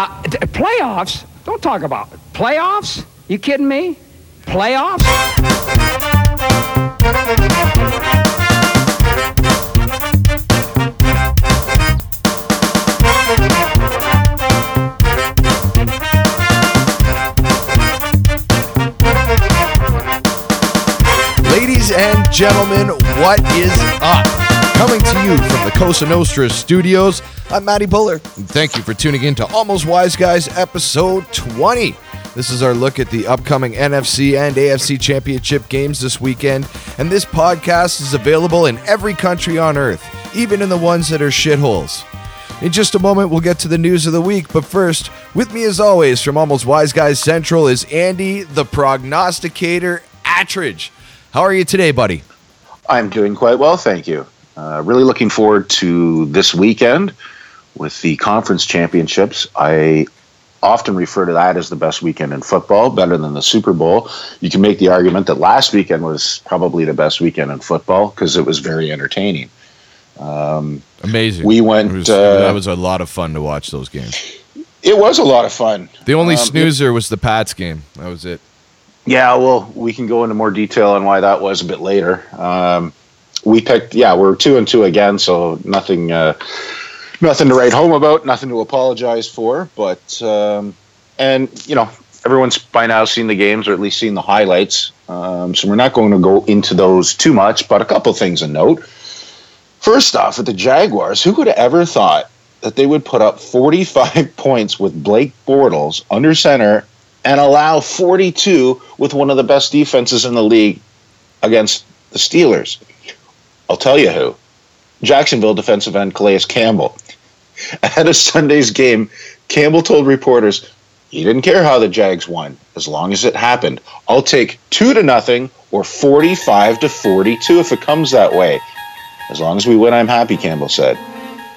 Uh, playoffs? Don't talk about it. playoffs. You kidding me? Playoffs? Ladies and gentlemen, what is up? Coming to you from the Cosa Nostra studios, I'm Matty Buller. And thank you for tuning in to Almost Wise Guys episode 20. This is our look at the upcoming NFC and AFC championship games this weekend, and this podcast is available in every country on earth, even in the ones that are shitholes. In just a moment, we'll get to the news of the week, but first, with me as always from Almost Wise Guys Central is Andy, the prognosticator Attridge. How are you today, buddy? I'm doing quite well, thank you. Uh, really looking forward to this weekend with the conference championships. I often refer to that as the best weekend in football, better than the Super Bowl. You can make the argument that last weekend was probably the best weekend in football because it was very entertaining. Um, Amazing. We went, It was- uh, that was a lot of fun to watch those games. it was a lot of fun. The only Um, snoozer was the Pats game. That was it. Yeah, well, we can go into more detail on why that was a bit later. Um, we picked, yeah, we're two and two again, so nothing, uh, nothing to write home about, nothing to apologize for. But um, and you know, everyone's by now seen the games or at least seen the highlights, um, so we're not going to go into those too much. But a couple things to note. First off, with the Jaguars, who would have ever thought that they would put up 45 points with Blake Bortles under center and allow 42 with one of the best defenses in the league against the Steelers. I'll tell you who. Jacksonville defensive end Calais Campbell. Ahead of Sunday's game, Campbell told reporters he didn't care how the Jags won, as long as it happened. I'll take two to nothing or 45 to 42 if it comes that way. As long as we win, I'm happy, Campbell said.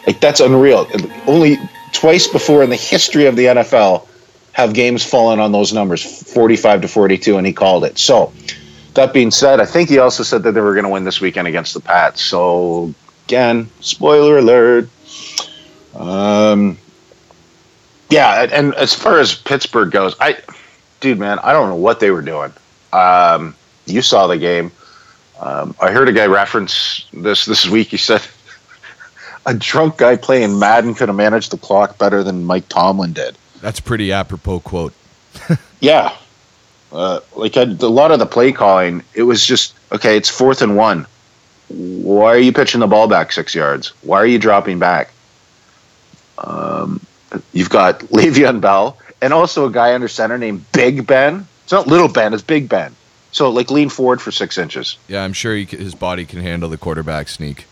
Like, that's unreal. Only twice before in the history of the NFL have games fallen on those numbers 45 to 42 and he called it so that being said i think he also said that they were going to win this weekend against the pats so again spoiler alert um yeah and- as far as pittsburgh goes i dude man i don't know what they were doing um you saw the game um, i heard a guy reference this this week he said a drunk guy playing madden could have managed the clock better than mike tomlin did That's pretty apropos quote. yeah. Uh, like I, a lot of the play calling, it was just okay. It's fourth and one. Why are you pitching the ball back six yards? Why are you dropping back? Um, you've got Le'Veon Bell and also a guy under center named Big Ben. It's not Little Ben, it's Big Ben. So like lean forward for six inches. Yeah, I'm sure he, his body can handle the quarterback sneak.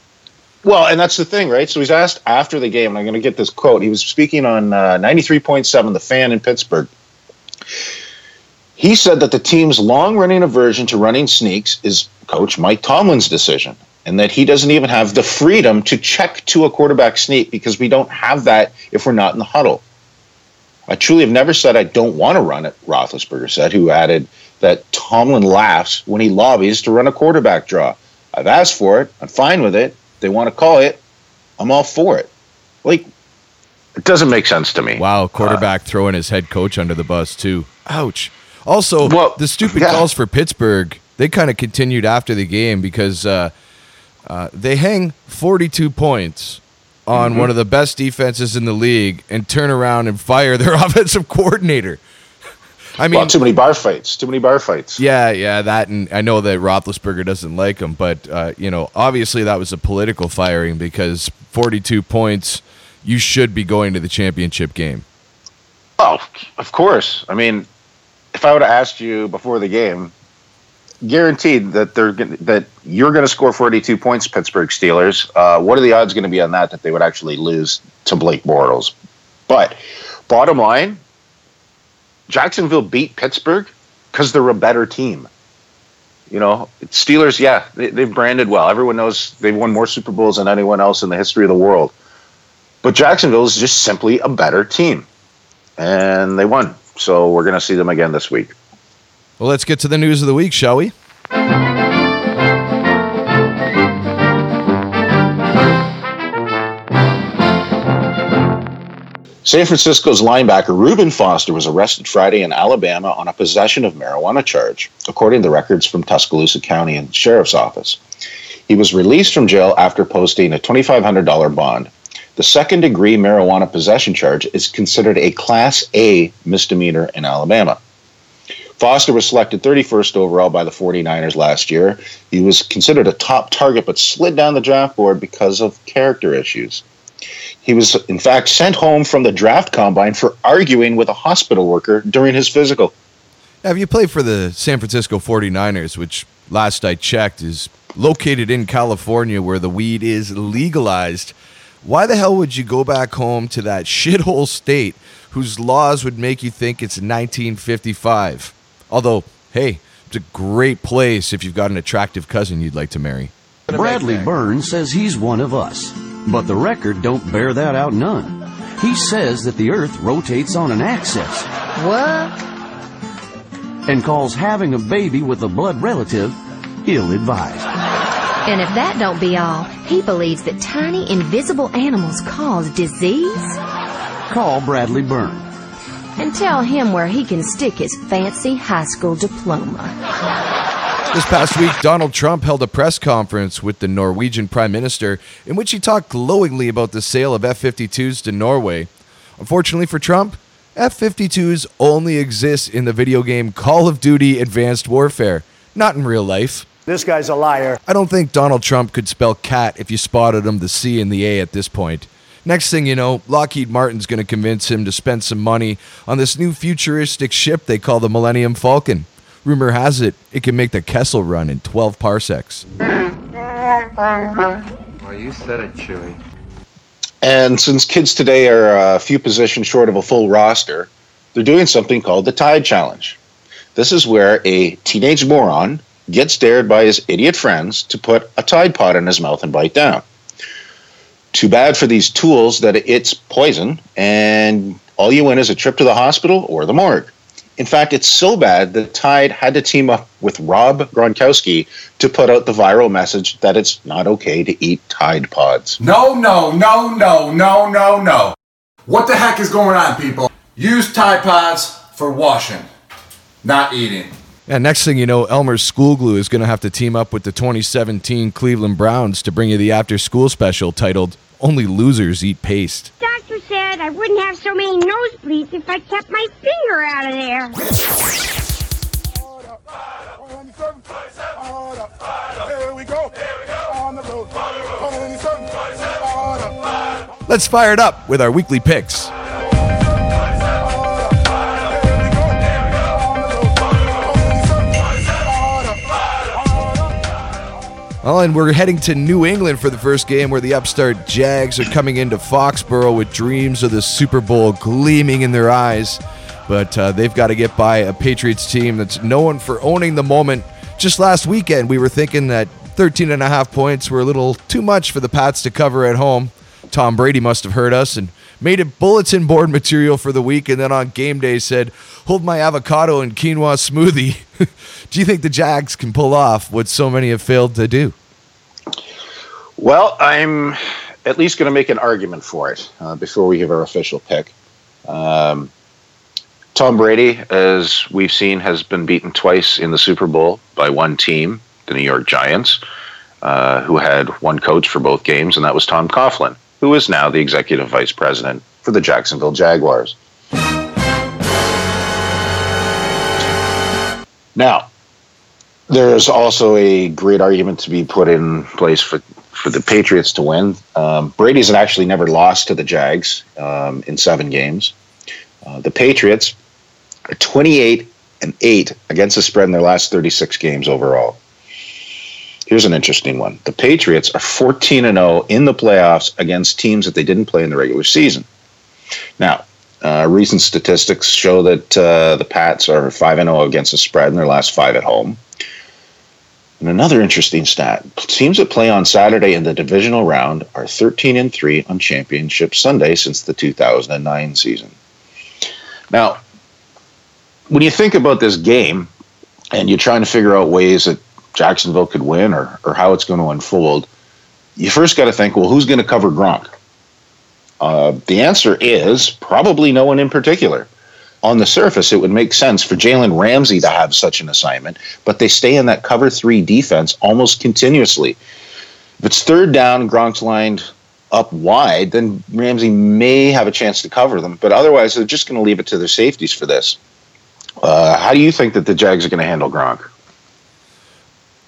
Well, and that's the thing, right? So he's asked after the game, and I'm going to get this quote. He was speaking on uh, 93.7, the fan in Pittsburgh. He said that the team's long running aversion to running sneaks is Coach Mike Tomlin's decision, and that he doesn't even have the freedom to check to a quarterback sneak because we don't have that if we're not in the huddle. I truly have never said I don't want to run it, Roethlisberger said, who added that Tomlin laughs when he lobbies to run a quarterback draw. I've asked for it. I'm fine with it they want to call it, I'm all for it. Like, it doesn't make sense to me. Wow, quarterback throwing his head coach under the bus too. Ouch. Also, Well, the stupid yeah. calls for Pittsburgh, they kind of continued after the game because uh, uh, they hang 42 points on Mm-hmm. one of the best defenses in the league and turn around and fire their offensive coordinator. I mean, well, too many bar fights. Too many bar fights. Yeah, yeah, that, and I know that Roethlisberger doesn't like him, but uh, you know, obviously that was a political firing because 42 points, you should be going to the championship game. Oh, of course. I mean, if I would have asked you before the game, guaranteed that they're gonna, that you're going to score 42 points, Pittsburgh Steelers. Uh, what are the odds going to be on that that they would actually lose to Blake Bortles? But bottom line, Jacksonville beat Pittsburgh because they're a better team. You know, Steelers, yeah, they, they've branded well. Everyone knows they've won more Super Bowls than anyone else in the history of the world. But Jacksonville is just simply a better team. And they won. So we're going to see them again this week. Well, let's get to the news of the week, shall we? San Francisco's linebacker Reuben Foster was arrested Friday in Alabama on a possession of marijuana charge, according to records from Tuscaloosa County and Sheriff's Office. He was released from jail after posting a $2,500 bond. The second degree marijuana possession charge is considered a Class A misdemeanor in Alabama. Foster was selected 31st overall by the 49ers last year. He was considered a top target but slid down the draft board because of character issues. He was, in fact, sent home from the draft combine for arguing with a hospital worker during his physical. Have you played for the San Francisco 49ers, which last I checked is located in California where the weed is legalized? Why the hell would you go back home to that shithole state whose laws would make you think it's 1955? Although, hey, it's a great place if you've got an attractive cousin you'd like to marry. Bradley Byrne says he's one of us, but the record don't bear that out none. He says that the Earth rotates on an axis What? and calls having a baby with a blood relative ill-advised. And if that don't be all, he believes that tiny invisible animals cause disease? Call Bradley Byrne. And tell him where he can stick his fancy high school diploma. This past week, Donald Trump held a press conference with the Norwegian Prime Minister in which he talked glowingly about the sale of F 52s to Norway. Unfortunately for Trump, F 52s only exist in the video game Call of Duty Advanced Warfare, not in real life. This guy's a liar. I don't think Donald Trump could spell cat if you spotted him the C and the A at this point. Next thing you know, Lockheed Martin's going to convince him to spend some money on this new futuristic ship they call the Millennium Falcon. Rumor has it, it can make the Kessel run in 12 parsecs. Well, you said it, Chewie. And since kids today are uh, a few positions short of a full roster, they're doing something called the Tide Challenge. This is where a teenage moron gets dared by his idiot friends to put a Tide Pod in his mouth and bite down. Too bad for these tools that it's poison, and all you win is a trip to the hospital or the morgue. In fact, it's so bad that Tide had to team up with Rob Gronkowski to put out the viral message that it's not okay to eat Tide Pods. No, no, no, no, no, no, no. What the heck is going on, people? Use Tide Pods for washing, not eating. And next thing you know, Elmer's School Glue is going to have to team up with the 2017 Cleveland Browns to bring you the after school special titled Only Losers Eat Paste. Doctor said I wouldn't have so many nosebleeds if I kept my finger out of there. Here we go. On the road. 197. Order. Let's fire it up with our weekly picks. Well, and we're heading to New England for the first game where the upstart Jags are coming into Foxborough with dreams of the Super Bowl gleaming in their eyes. But uh, they've got to get by a Patriots team that's known for owning the moment. Just last weekend, we were thinking that 13 and a half points were a little too much for the Pats to cover at home. Tom Brady must have heard us and made it bulletin board material for the week, and then on game day said, Hold my avocado and quinoa smoothie. do you think the Jags can pull off what so many have failed to do? Well, I'm at least going to make an argument for it uh, before we give our official pick. Um, Tom Brady, as we've seen, has been beaten twice in the Super Bowl by one team, the New York Giants, uh, who had one coach for both games, and that was Tom Coughlin, who is now the executive vice president for the Jacksonville Jaguars. Now, there's also a great argument to be put in place for, for the Patriots to win. Um, Brady's actually never lost to the Jags um, in seven games. Uh, the Patriots are 28 and 8 against the spread in their last 36 games overall. Here's an interesting one. The Patriots are 14 and 0 in the playoffs against teams that they didn't play in the regular season. Now, uh, recent statistics show that uh, the Pats are 5 and 0 against the spread in their last 5 at home. And another interesting stat teams that play on Saturday in the divisional round are 13 and 3 on Championship Sunday since the 2009 season. Now, when you think about this game and you're trying to figure out ways that Jacksonville could win or, or how it's going to unfold, you first got to think, well, who's going to cover Gronk? Uh, the answer is probably no one in particular. On the surface, it would make sense for Jalen Ramsey to have such an assignment, but they stay in that cover three defense almost continuously. If it's third down, Gronk's lined up wide, then Ramsey may have a chance to cover them. But otherwise, they're just going to leave it to their safeties for this. Uh, how do you think that the Jags are going to handle Gronk?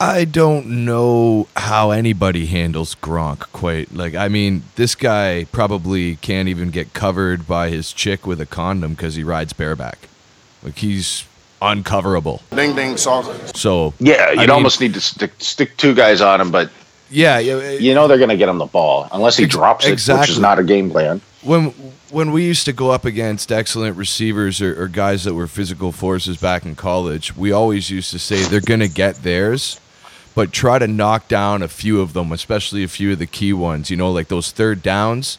I don't know how anybody handles Gronk quite. Like, I mean, this guy probably can't even get covered by his chick with a condom because he rides bareback. Like, he's uncoverable. Ding ding song. So, Yeah, you'd mean, almost need to stick, stick two guys on him, but yeah, yeah. you know they're going to get him the ball unless he Ex- drops it, which exactly. is not a game plan. when when we used to go up against excellent receivers or, or guys that were physical forces back in college, we always used to say they're going to get theirs, but try to knock down a few of them, especially a few of the key ones. You know, like those third downs.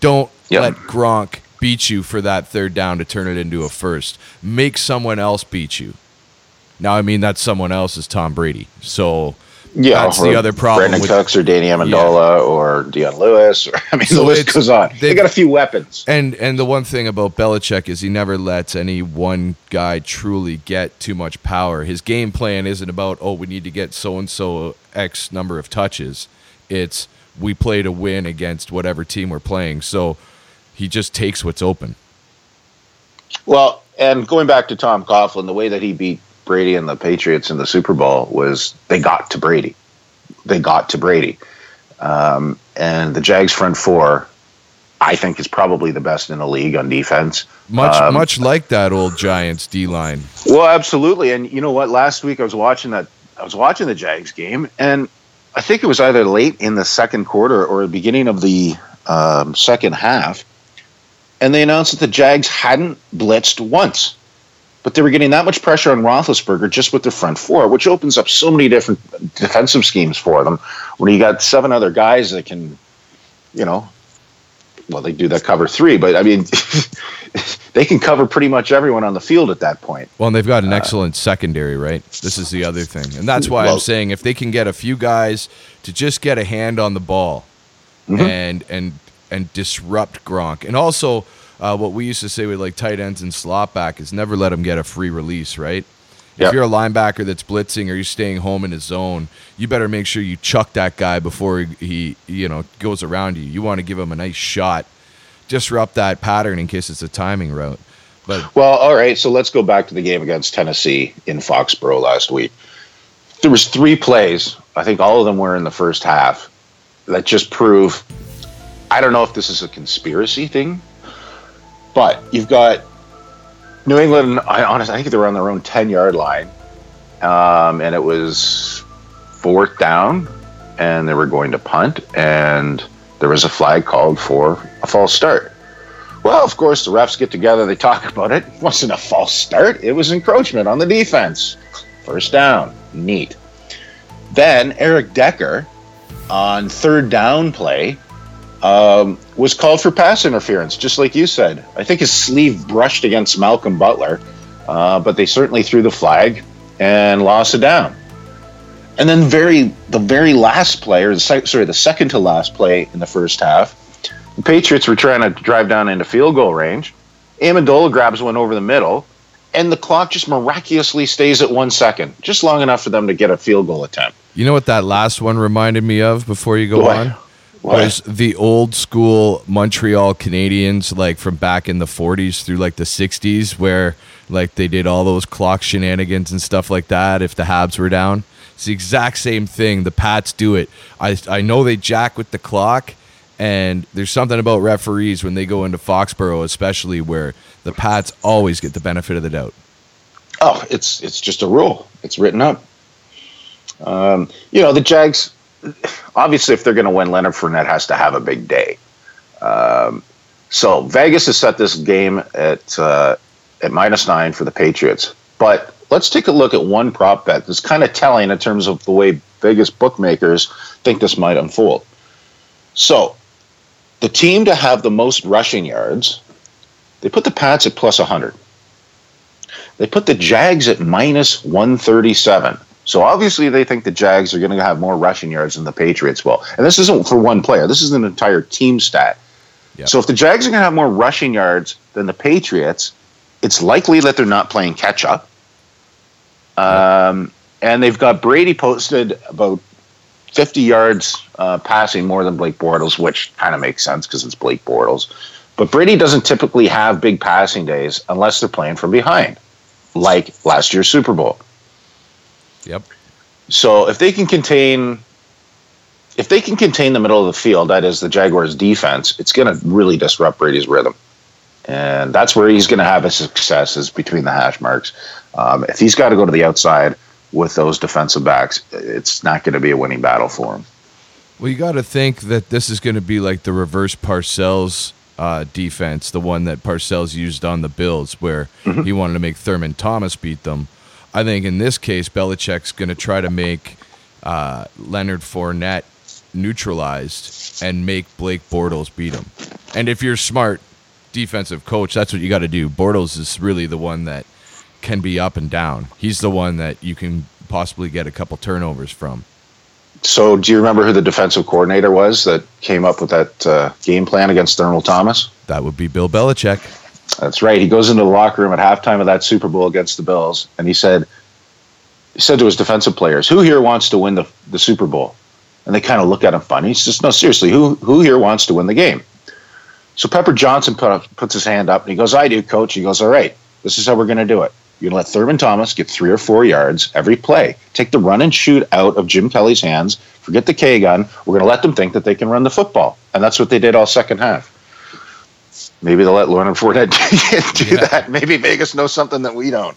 Don't Yep. let Gronk beat you for that third down to turn it into a first. Make someone else beat you. Now, I mean, that someone else is Tom Brady. So Yeah, that's the other problem. Brandon with- Cooks or Danny Amendola or Dion Lewis. Or, I mean, So the list goes on. They they've- got a few weapons. And and the one thing about Belichick is he never lets any one guy truly get too much power. His game plan isn't about oh we need to get so and so x number of touches. It's we play to win against whatever team we're playing. So he just takes what's open. Well, and going back to Tom Coughlin, the way that he beat Brady and the Patriots in the Super Bowl was they got to Brady. They got to Brady. Um, and the Jags front four, I think, is probably the best in the league on defense. Much Um, much like that old Giants D line. Well, absolutely. And you know what? Last week I was watching that. I was watching the Jags game, and I think it was either late in the second quarter or the beginning of the um, second half. And they announced that the Jags hadn't blitzed once, but they were getting that much pressure on Roethlisberger just with their front four, which opens up so many different defensive schemes for them. When you got seven other guys that can, you know, well, they do that cover three, but I mean, they can cover pretty much everyone on the field at that point. Well, and they've got an excellent secondary, right? This is the other thing. And that's why I'm saying if they can get a few guys to just get a hand on the ball Mm-hmm. and and and disrupt Gronk. And also uh, what we used to say with like tight ends and slot back is never let them get a free release, right? If you're a linebacker that's blitzing or you're staying home in his zone, you better make sure you chuck that guy before he, he you know goes around you. You want to give him a nice shot, disrupt that pattern in case it's a timing route. But Well, all right. So let's go back to the game against Tennessee in Foxborough last week. There was three plays. I think all of them were in the first half that just prove. I don't know if this is a conspiracy thing, but you've got New England. I honestly, I think they were on their own ten yard line, um, and it was fourth down, and they were going to punt, and there was a flag called for a false start. Well, of course, the refs get together, they talk about it. It wasn't a false start, it was encroachment on the defense. First down. Neat. Then Eric Decker on third down play um, was called for pass interference, just like you said. I think his sleeve brushed against Malcolm Butler, uh, but they certainly threw the flag and lost it down. And then very the very last play, or the sorry, the second to last play in the first half, the Patriots were trying to drive down into field goal range. Amendola grabs one over the middle, and the clock just miraculously stays at one second, just long enough for them to get a field goal attempt. You know what that last one reminded me of before you go What? on? What? Was the old school Montreal Canadiens like from back in the 40s through like the 60s where like they did all those clock shenanigans and stuff like that if the Habs were down? It's the exact same thing. The Pats do it. I I know they jack with the clock and there's something about referees when they go into Foxborough especially where the Pats always get the benefit of the doubt. Oh, it's it's just a rule. It's written up. Um, you know, the Jags. Obviously, if they're going to win, Leonard Fournette has to have a big day. Um, so Vegas has set this game at uh, at minus nine for the Patriots. But let's take a look at one prop bet that's kind of telling in terms of the way Vegas bookmakers think this might unfold. So, the team to have the most rushing yards, they put the Pats at plus 100. They put the Jags at minus 137. So obviously they think the Jags are going to have more rushing yards than the Patriots will. And this isn't for one player. This is an entire team stat. Yep. So if the Jags are going to have more rushing yards than the Patriots, it's likely that they're not playing catch up. Um, and they've got Brady posted about 50 yards uh, passing more than Blake Bortles, which kind of makes sense because it's Blake Bortles. But Brady doesn't typically have big passing days unless they're playing from behind, like last year's Super Bowl. Yep. So if they can contain if they can contain the middle of the field, that is the Jaguars defense, it's going to really disrupt Brady's rhythm. And that's where he's going to have his success is between the hash marks. Um, if he's got to go to the outside with those defensive backs, it's not going to be a winning battle for him. Well, you got to think that this is going to be like the reverse Parcells uh, defense, the one that Parcells used on the Bills, where Mm-hmm. he wanted to make Thurman Thomas beat them. I think in this case, Belichick's going to try to make uh, Leonard Fournette neutralized and make Blake Bortles beat him. And if you're smart defensive coach, that's what you got to do. Bortles is really the one that can be up and down. He's the one that you can possibly get a couple turnovers from. So, do you remember who the defensive coordinator was that came up with that uh, game plan against Thurman Thomas? That would be Bill Belichick. That's right. He goes into the locker room at halftime of that Super Bowl against the Bills, and he said, he said to his defensive players, "Who here wants to win the, the Super Bowl?" And they kind of look at him funny. He says, "No, seriously, who who here wants to win the game?" So Pepper Johnson put up, puts his hand up, and he goes, "I do, coach." He goes, "All right, this is how we're going to do it. You're going to let Thurman Thomas get three or four yards every play. Take the run and shoot out of Jim Kelly's hands. Forget the K gun. We're going to let them think that they can run the football, and that's what they did all second half." Maybe they'll let Leonard Fournette do Yeah. that. Maybe Vegas knows something that we don't.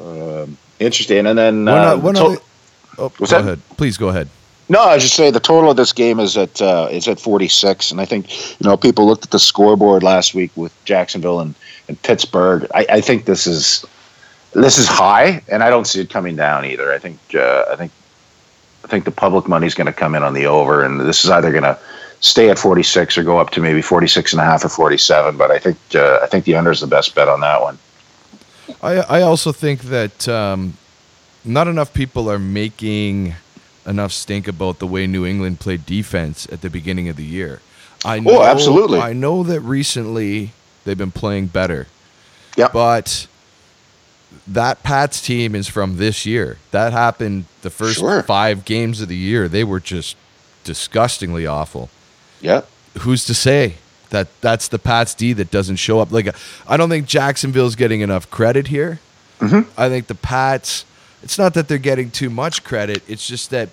Um, interesting. And then One uh, o- one to- oh, What's go that? ahead. Please go ahead. no, I just say the total of this game is at uh, is at forty six, and I think you know people looked at the scoreboard last week with Jacksonville and, and Pittsburgh. I, I think this is this is high, and I don't see it coming down either. I think uh, I think I think the public money's going to come in on the over, and this is either going to stay at forty six or go up to maybe 46 and a half or forty seven. But I think uh, I think the under is the best bet on that one. I I also think that um, not enough people are making enough stink about the way New England played defense at the beginning of the year. I know, Oh, absolutely. I know that recently they've been playing better. Yep. But that Pats team is from this year. That happened the first Sure. five games of the year. They were just disgustingly awful. Yeah. who's to say that that's the Pats D that doesn't show up? Like, I don't think Jacksonville's getting enough credit here. Mm-hmm. I think the Pats. It's not that they're getting too much credit. It's just that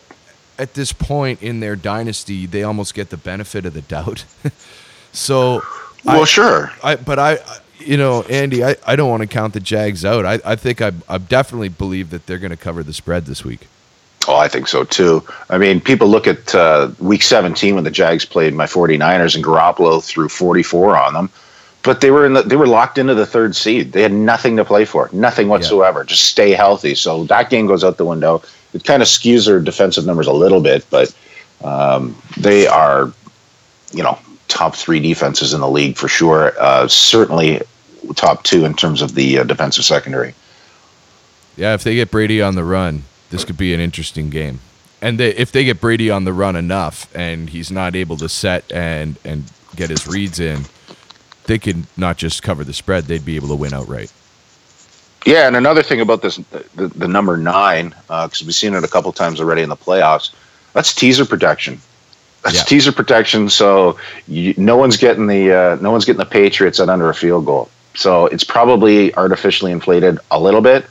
at this point in their dynasty, they almost get the benefit of the doubt. so, Well, I- sure. I but I, I- you know, Andy, I, I don't want to count the Jags out. I, I think I I definitely believe that they're going to cover the spread this week. Oh, I think so too. I mean, people look at uh, week 17 when the Jags played my 49ers and Garoppolo threw 44 on them, but they were in the, they were locked into the third seed. They had nothing to play for, nothing whatsoever. Just stay healthy. So that game goes out the window. It kind of skews their defensive numbers a little bit, but um, they are, you know, top three defenses in the league for sure. Uh, certainly top two in terms of the uh, defensive secondary. Yeah, if they get Brady on the run, this could be an interesting game. And they, if they get Brady on the run enough, and he's not able to set and and get his reads in, they could not just cover the spread; they'd be able to win outright. Yeah, and another thing about this, the, the number nine, because we've seen it a couple times already in the playoffs. That's teaser protection. That's Yeah. teaser protection. So you, no one's getting the uh, no one's getting the Patriots at under a field goal. So it's probably artificially inflated a little bit.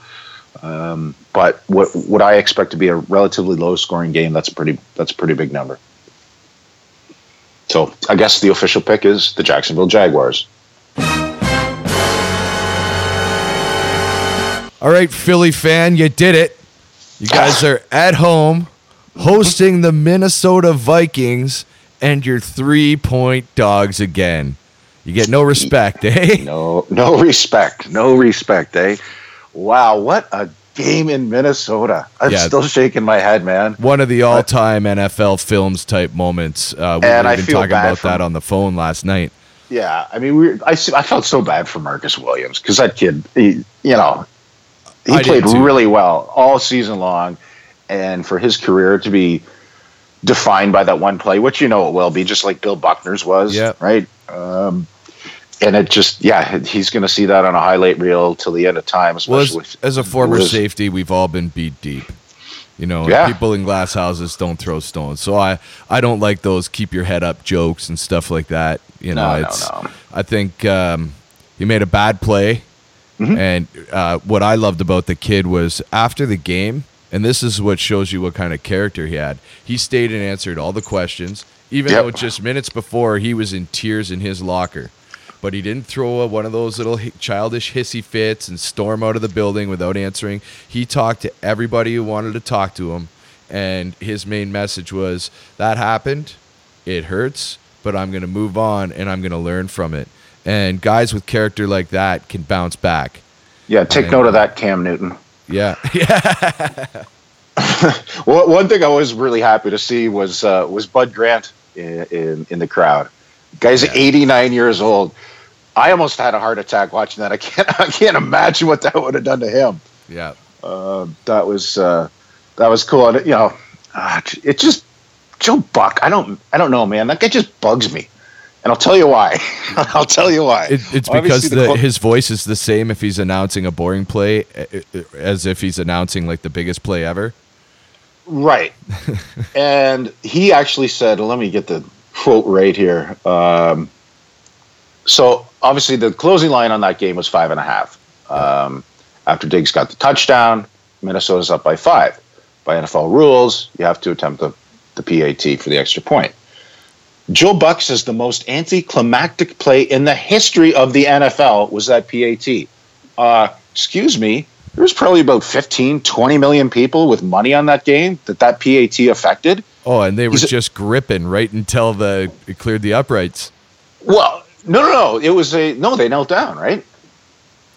Um, but what what I expect to be a relatively low scoring game, that's a pretty that's a pretty big number. So I guess the official pick is the Jacksonville Jaguars. All right, Philly fan, you did it. You guys are at home hosting the Minnesota Vikings and your three point dogs again. You get no respect, eh? No, no respect, no respect, eh? Wow, what a game in Minnesota! I'm Yeah. still shaking my head, man. One of the all time NFL films type moments. Uh, we And were I even talking about that on the phone last night. Yeah, I mean, we I, felt so bad for Marcus Williams because that kid, he, you know, he I played really well all season long, and for his career to be defined by that one play, which you know it will be, just like Bill Buckner's was, Yeah. right? Um, and it just, yeah, he's going to see that on a highlight reel till the end of time, Well, especially. as, as a former Liz- safety, we've all been beat deep. You know, Yeah. people in glass houses don't throw stones. So I, I don't like those keep your head up jokes and stuff like that. You know, No, no, it's no. I think um, he made a bad play. Mm-hmm. And uh, what I loved about the kid was after the game, and this is what shows you what kind of character he had. He stayed and answered all the questions, even Yep. though just minutes before he was in tears in his locker. But he didn't throw a, one of those little childish hissy fits and storm out of the building without answering. He talked to everybody who wanted to talk to him, and his main message was that happened, it hurts, but I'm going to move on and I'm going to learn from it. And guys with character like that can bounce back. yeah, take I- note of that, Cam Newton. Yeah, Well, one thing I was really happy to see was uh, was Bud Grant in, in, in the crowd. Guy's 89 years old. I almost had a heart attack watching that. I can't I can't imagine what that would have done to him. yeah. Uh, that was uh, that was cool. And you know, uh, it just Joe Buck. I don't I don't know, man. That guy just bugs me, and I'll tell you why. I'll tell you why. It, it's Obviously, because the the, his voice is the same if he's announcing a boring play uh, uh, as if he's announcing like the biggest play ever. Right. and he actually said, let me get the quote right here. Um, so obviously the closing line on that game was five and a half. Um, after Diggs got the touchdown, Minnesota's up by five. By NFL rules, you have to attempt the, the PAT for the extra point. Joe Buck says the most anticlimactic play in the history of the NFL was that PAT. Uh, excuse me, there was probably about 15, 20 million people with money on that game that that PAT affected. Oh, and they were He's just gripping right until the it cleared the uprights. Well, no, no, no. It was a no. They knelt down, right?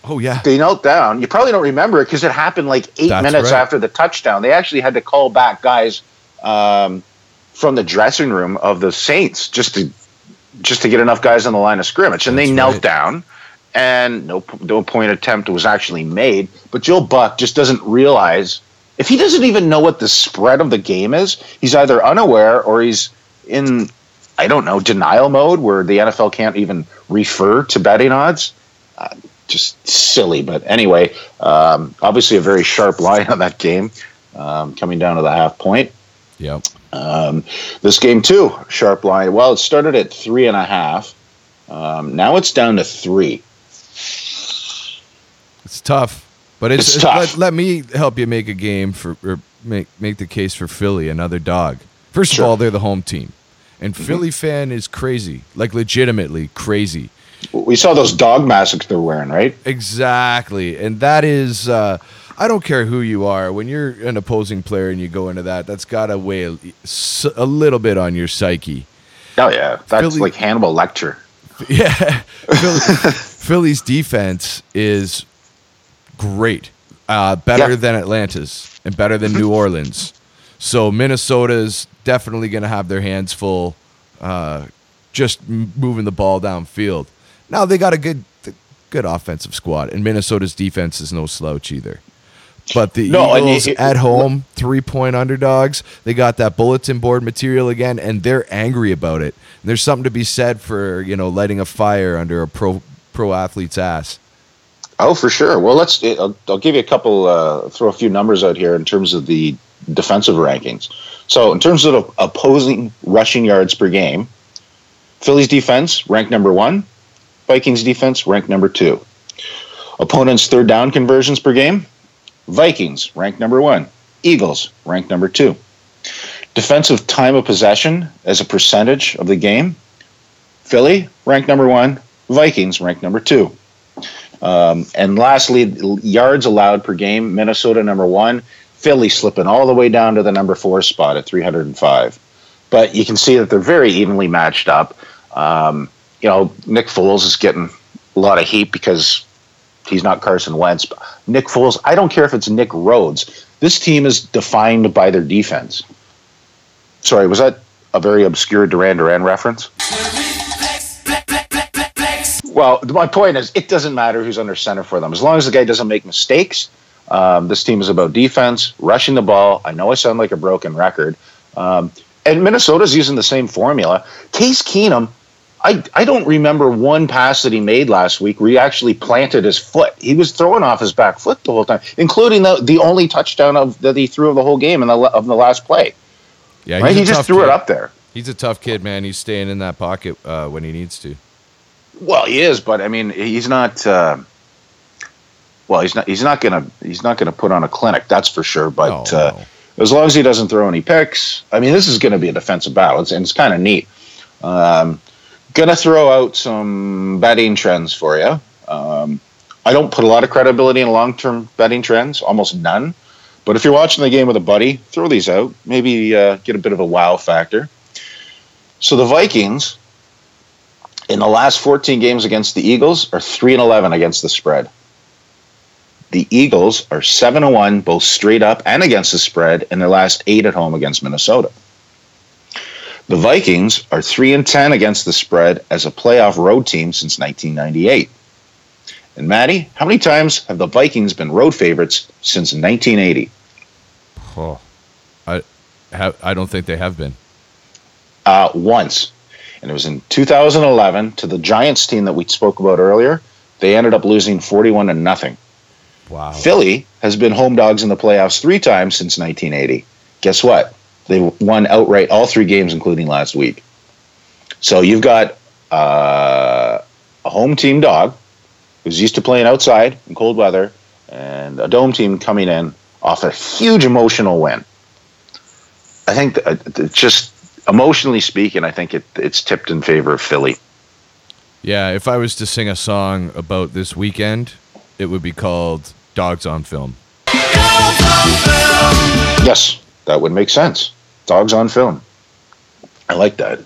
Oh yeah, They knelt down. You probably don't remember it because it happened like eight That's minutes right. after the touchdown. They actually had to call back guys um, from the dressing room of the Saints just to just to get enough guys on the line of scrimmage, and they knelt right. down. And no, no point attempt was actually made. But Joe Buck just doesn't realize if he doesn't even know what the spread of the game is. He's either unaware or he's in I don't know denial mode where the NFL can't even refer to betting odds. Uh, just silly, but anyway, um, obviously a very sharp line on that game, um, coming down to the half point. yep. Um, this game too, sharp line. Well, it started at three and a half. Um, now it's down to three. It's tough, but it's, It's tough. Let, let me help you make a game for or make make the case for Philly, another dog. First Sure. Of all, they're the home team, and Philly fan is crazy, like legitimately crazy. We saw those dog masks they're wearing, right? Exactly, and that is. Uh, I don't care who you are. When you're an opposing player and you go into that, that's got to weigh a little bit on your psyche. Oh yeah, that's Philly- like Hannibal Lecter. Yeah, Philly, Philly's defense is great, uh, better Yeah. Mm-hmm. than Atlanta's and better than New Orleans. So Minnesota's definitely going to have their hands full, uh, just moving the ball downfield. Now they got a good, good offensive squad, and Minnesota's defense is no slouch either. But the No, and Eagles it- at home, three point underdogs, they got that bulletin board material again, and they're angry about it. There's something to be said for you know lighting a fire under a pro pro athlete's ass. Oh, for sure. Well, let's. I'll, I'll give you a couple. Uh, throw a few numbers out here in terms of the defensive rankings. So, in terms of opposing rushing yards per game, Phillies defense ranked number one. Vikings defense ranked number two. Opponents' third down conversions per game, Vikings ranked number one. Eagles ranked number two. Defensive time of possession as a percentage of the game, Philly ranked number one. Vikings ranked number two. Um, and lastly, yards allowed per game, Minnesota number one, Philly slipping all the way down to the number four spot at 305. But you can see that they're very evenly matched up. Um, you know, Nick Foles is getting a lot of heat because he's not Carson Wentz. Nick Foles, I don't care if it's Nick Rhodes. This team is defined by their defense. Sorry, was that a very obscure Duran Duran reference? Well, my point is, it doesn't matter who's under center for them. As long as the guy doesn't make mistakes, um, this team is about defense, rushing the ball. I know I sound like a broken record. Um, and Minnesota's using the same formula. Case Keenum, I, I don't remember one pass that he made last week where he actually planted his foot. He was throwing off his back foot the whole time, including the, the only touchdown of that he threw of the whole game in the of the last play. Yeah, right? He just threw it up there. He's a tough kid, man. He's staying in that pocket uh, when he needs to. Well, he is, but I mean, he's not. Uh, well, he's not. He's not gonna. He's not gonna put on a clinic. That's for sure. But No, uh, no. as long as he doesn't throw any picks, I mean, this is going to be a defensive battle, it's, and it's kind of neat. Um, gonna throw out some betting trends for you. Um, I don't put a lot of credibility in long-term betting trends, almost none. But if you're watching the game with a buddy, throw these out. Maybe uh, get a bit of a wow factor. So the Vikings, in the last 14 games against the Eagles, are three and 11 against the spread. The Eagles are seven and one, both straight up and against the spread, in their last eight at home against Minnesota. The Vikings are three and ten against the spread as a playoff road team since 1998. And Maddie, how many times have the Vikings been road favorites since 1980? Oh, I, I don't think they have been. uh, once, and it was in 2011 to the Giants team that we spoke about earlier. They ended up losing 41 to nothing. Wow. Philly has been home dogs in the playoffs three times since 1980. Guess what? They won outright all three games, including last week. So you've got uh, a home team dog who's used to playing outside in cold weather, and a dome team coming in off a huge emotional win. I think that, uh, just emotionally speaking, I think it, it's tipped in favor of Philly. Yeah, if I was to sing a song about this weekend, it would be called Dogs on Film. Yes, that would make sense. Dogs on film. I like that.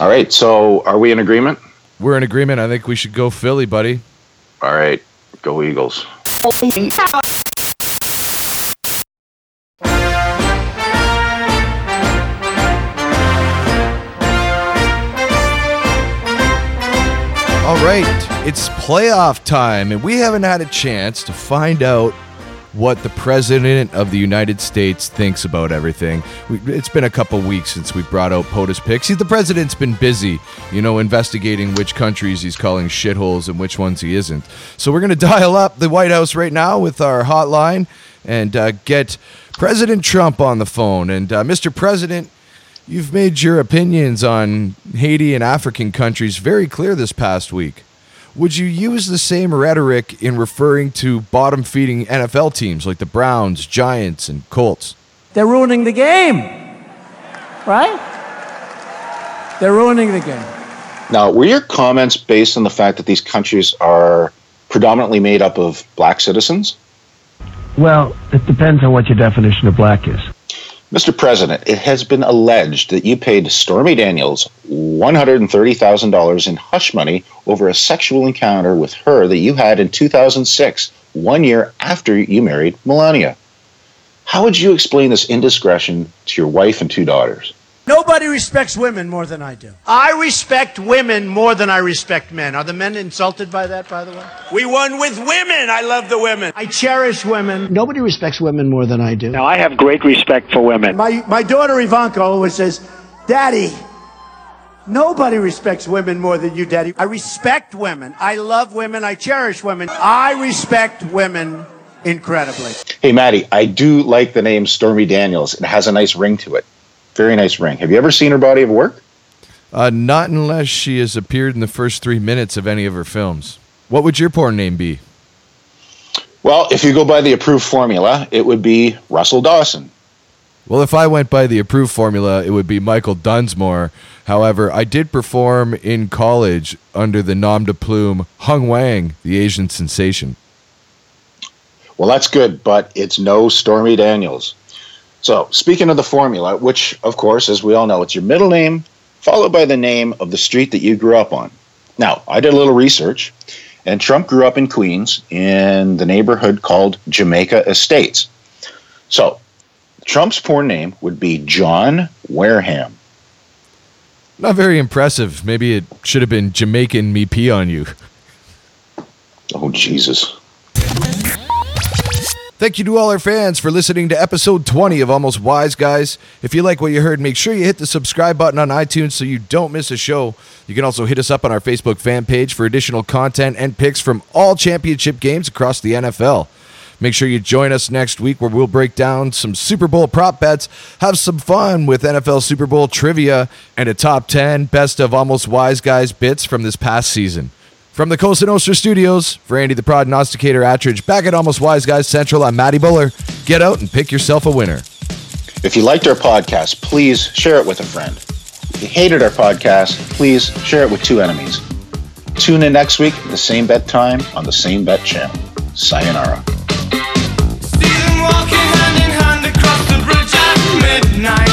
All right, so are we in agreement? We're in agreement. I think we should go Philly, buddy. All right, go Eagles. Right, it's playoff time, and we haven't had a chance to find out what the President of the United States thinks about everything. We, it's been a couple weeks since we brought out POTUS picks. He, the President's been busy, you know, investigating which countries he's calling shitholes and which ones he isn't. So we're going to dial up the White House right now with our hotline and uh, get President Trump on the phone. And uh, Mr. President, You've made your opinions on Haiti and African countries very clear this past week. Would you use the same rhetoric in referring to bottom feeding NFL teams like the Browns, Giants, and Colts? They're ruining the game. Right? They're ruining the game. Now, were your comments based on the fact that these countries are predominantly made up of black citizens? Well, it depends on what your definition of black is. Mr. President, it has been alleged that you paid Stormy Daniels $130,000 in hush money over a sexual encounter with her that you had in 2006, one year after you married Melania. How would you explain this indiscretion to your wife and two daughters? Nobody respects women more than I do. I respect women more than I respect men. Are the men insulted by that, by the way? We won with women. I love the women. I cherish women. Nobody respects women more than I do. Now, I have great respect for women. My, my daughter Ivanka always says, Daddy, nobody respects women more than you, Daddy. I respect women. I love women. I cherish women. I respect women incredibly. Hey, Maddie, I do like the name Stormy Daniels. It has a nice ring to it. Very nice ring. Have you ever seen her body of work? Uh, not unless she has appeared in the first three minutes of any of her films. What would your porn name be? Well, if you go by the approved formula, it would be Russell Dawson. Well, if I went by the approved formula, it would be Michael Dunsmore. However, I did perform in college under the nom de plume Hung Wang, the Asian sensation. Well, that's good, but it's no Stormy Daniels. So, speaking of the formula, which, of course, as we all know, it's your middle name followed by the name of the street that you grew up on. Now, I did a little research, and Trump grew up in Queens in the neighborhood called Jamaica Estates. So, Trump's porn name would be John Wareham. Not very impressive. Maybe it should have been Jamaican Me Pee on You. Oh, Jesus. Thank you to all our fans for listening to episode 20 of Almost Wise Guys. If you like what you heard, make sure you hit the subscribe button on iTunes so you don't miss a show. You can also hit us up on our Facebook fan page for additional content and picks from all championship games across the NFL. Make sure you join us next week where we'll break down some Super Bowl prop bets, have some fun with NFL Super Bowl trivia, and a top 10 best of Almost Wise Guys bits from this past season. From the Cosa Nostra studios, for Andy the Prognosticator Attridge, back at Almost Wise Guys Central, I'm Matty Buller. Get out and pick yourself a winner. If you liked our podcast, please share it with a friend. If you hated our podcast, please share it with two enemies. Tune in next week at the same bet time on the same bet channel. Sayonara. walking hand in hand across the bridge at midnight.